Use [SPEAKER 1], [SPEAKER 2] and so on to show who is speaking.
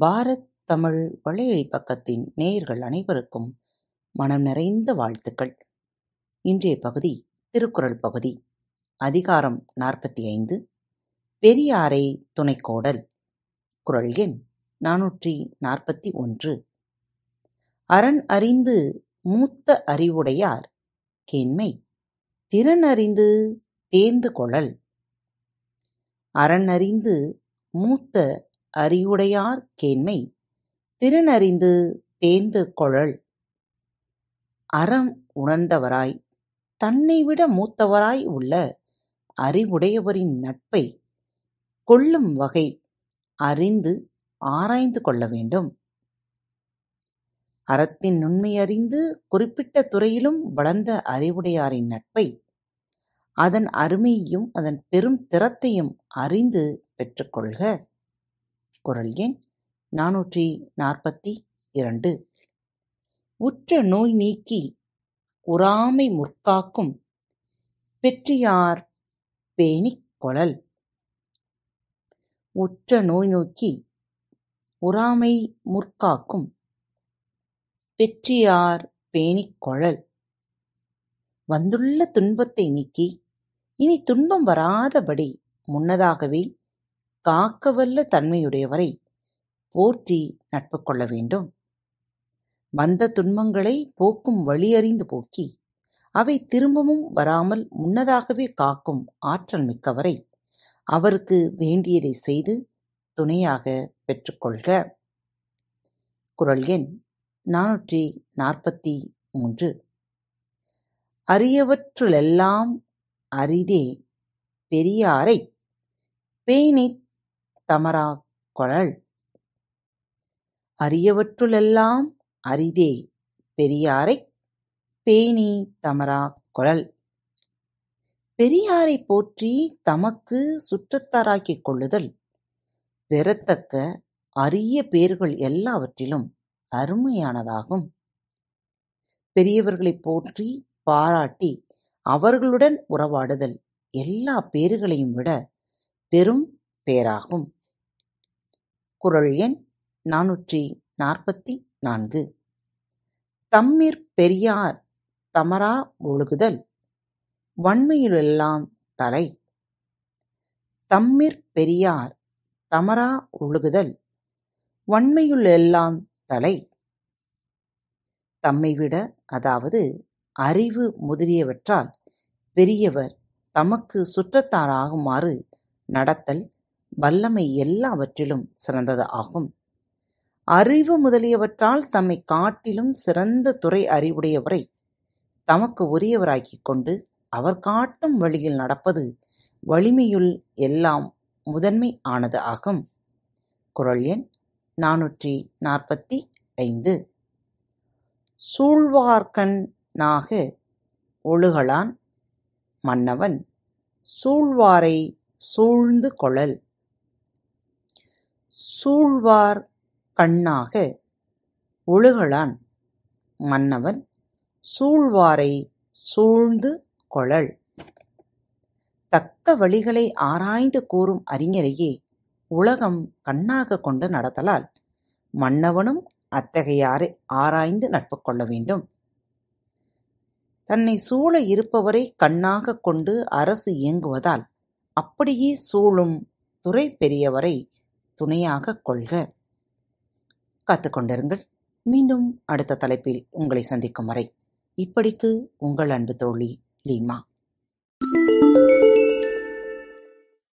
[SPEAKER 1] பாரத் தமிழ் வலையொலி பக்கத்தின் நேயர்கள் அனைவருக்கும் மனம் நிறைந்த வாழ்த்துக்கள். இன்றைய பகுதி திருக்குறள் பகுதி. அதிகாரம் நாற்பத்தி ஐந்து பெரியாரை துணைக்கோடல். குரல் எண் நாநூற்றி நாற்பத்தி ஒன்று. அரண் அறிந்து மூத்த அறிவுடையார் கேண்மை. திறன் அறிந்து தேர்ந்து கொள்ளல். அரண் அறிந்து மூத்த அறிவுடையார் கேண்மை திறன் அறிந்து தேர்ந்து கொளல் அறம் உணர்ந்தவராய் தன்னை விட மூத்தவராய் உள்ள அறிவுடையவரின் நட்பை கொள்ளும் வகை அறிந்து ஆராய்ந்து கொள்ள வேண்டும். அறத்தின் நுண்மை அறிந்து குறிப்பிட்ட துறையிலும் வளர்ந்த அறிவுடையாரின் நட்பை அதன் அருமையையும் அதன் பெரும் திறத்தையும் அறிந்து பெற்றுக்கொள்க. குரல் எண் நானூற்றி நாற்பத்தி இரண்டு. உற்ற நோய் நீக்கி உறாமை முற்காக்கும் பெற்றியார் பேணிக் குழல். உற்ற நோய் நோக்கி உறாமை முற்காக்கும் பெற்றியார் பேணிக் குழல். வந்துள்ள துன்பத்தை நீக்கி இனி துன்பம் வராதபடி முன்னதாகவே காக்கவல்ல தன்மையுடையவரை போற்றி நட்பு கொள்ள வேண்டும். வந்த துன்பங்களை போக்கும் வழியறிந்து போக்கி அவை திரும்பவும் வராமல் முன்னதாகவே காக்கும் ஆற்றல் மிக்கவரை அவருக்கு வேண்டியதை செய்து துணையாக பெற்றுக்கொள்க. குரல் எண் நாநூற்றி நாற்பத்தி மூன்று. அரியவற்றுளெல்லாம் அரிதே பெரியாரை பேணித் தமரா கொளல் அரியவற்றுளெல்லாம் அரிதே பெரியாரைப் பேணி தமரா கொளல் பெரியாரை போற்றி தமக்கு சுற்றத்தாராக்கிக் கொள்ளுதல். பெறத்தக்க அரிய பேர்கள் எல்லாவற்றிலும் அருமையானதாகும். பெரியவர்களைப் போற்றி பாராட்டி அவர்களுடன் உறவாடுதல் எல்லா பேறுகளையும் விட பெரும் பேராகும். குரல் எண் நாநூற்றி நாற்பத்தி நான்கு. தம்மிற் பெரியார் தமரா ஒழுகுதல் வன்மையிலெல்லாம் தலை. தம்மிற் பெரியார் தமரா ஒழுகுதல் வன்மையுள்ளெல்லாம் தலை. தம்மை விட அதாவது அறிவு முதலியவற்றால் பெரியவர் தமக்கு சுற்றத்தாராகுமாறு நடத்தல் வல்லமை எல்லாவற்றிலும் சிறந்தது ஆகும். அறிவு முதலியவற்றால் தம்மை காட்டிலும் சிறந்த துறை அறிவுடையவரை தமக்கு உரியவராக்கிக் கொண்டு அவர் காட்டும் வழியில் நடப்பது வலிமையுள் எல்லாம் முதன்மை ஆனது ஆகும். குரல் எண் நாநூற்றி நாற்பத்தி ஐந்து. சூழ்வார்கண் ஒழுகலான் மன்னவன் சூழ்வாரை சூழ்ந்து கொளல். சூழ்வார் கண்ணாக ஒழுகலான் மன்னவன் சூழ்வாரை சூழ்ந்து கொளல் தக்க வழிகளை ஆராய்ந்து கூறும் அறிஞரையே உலகம் கண்ணாக கொண்டு நடத்தலால் மன்னவனும் அத்தகையாரை ஆராய்ந்து நட்பு கொள்ள வேண்டும். தன்னை சூழ இருப்பவரை கண்ணாக கொண்டு அரசு இயங்குவதால் அப்படியே சூழும் துறை துணையாகக் துணையாக கொள்க. காத்துக்கொண்டிருங்கள் மீண்டும் அடுத்த தலைப்பில் உங்களை சந்திக்கும் வரை இப்படிக்கு உங்கள் அன்பு தோழி லீமா.